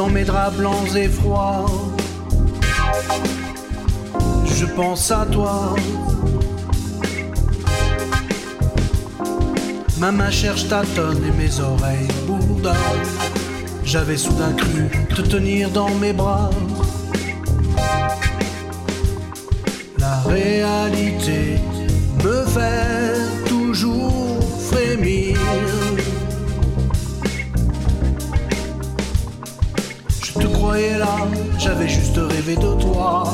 dans mes draps blancs et froids. Je pense à toi. Ma main cherche tâtonne et mes oreilles bourdonnent. J'avais soudain cru te tenir dans mes bras. La réalité Croyais là, j'avais juste rêvé de toi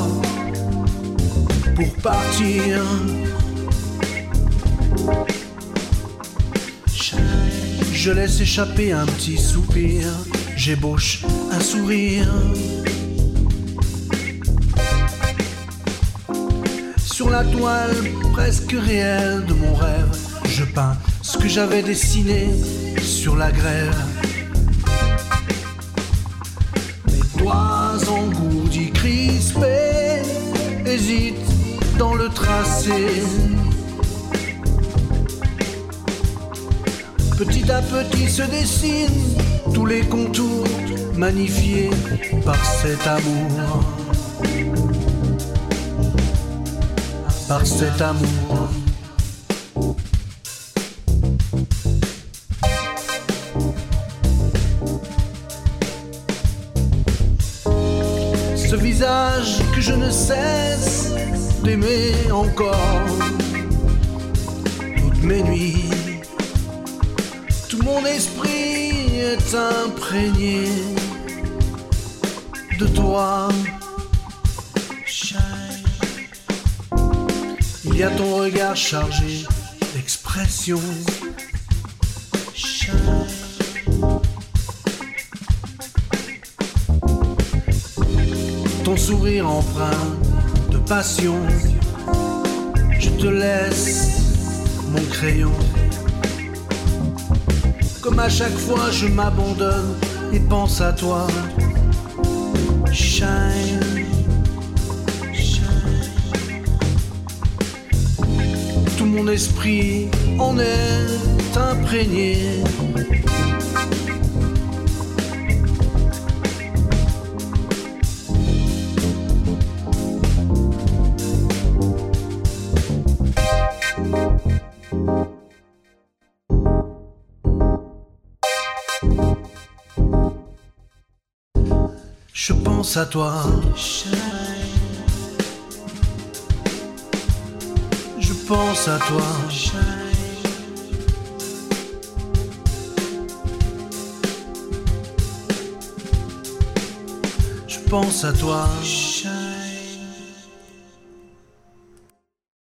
pour partir. Je laisse échapper un petit soupir, j'ébauche un sourire. Sur la toile presque réelle de mon rêve, je peins ce que j'avais dessiné sur la grève. Mes doigts engourdis, crispés, hésitent dans le tracé. Petit à petit se dessinent tous les contours magnifiés par cet amour. Par cet amour. Visage que je ne cesse d'aimer encore toutes mes nuits. Tout mon esprit est imprégné de toi. Il y a ton regard chargé d'expression. Sourire empreint de passion. Je te laisse mon crayon. Comme à chaque fois je m'abandonne et pense à toi. Shine. Tout mon esprit en est imprégné. Je pense à toi. Je pense à toi. Je pense à toi.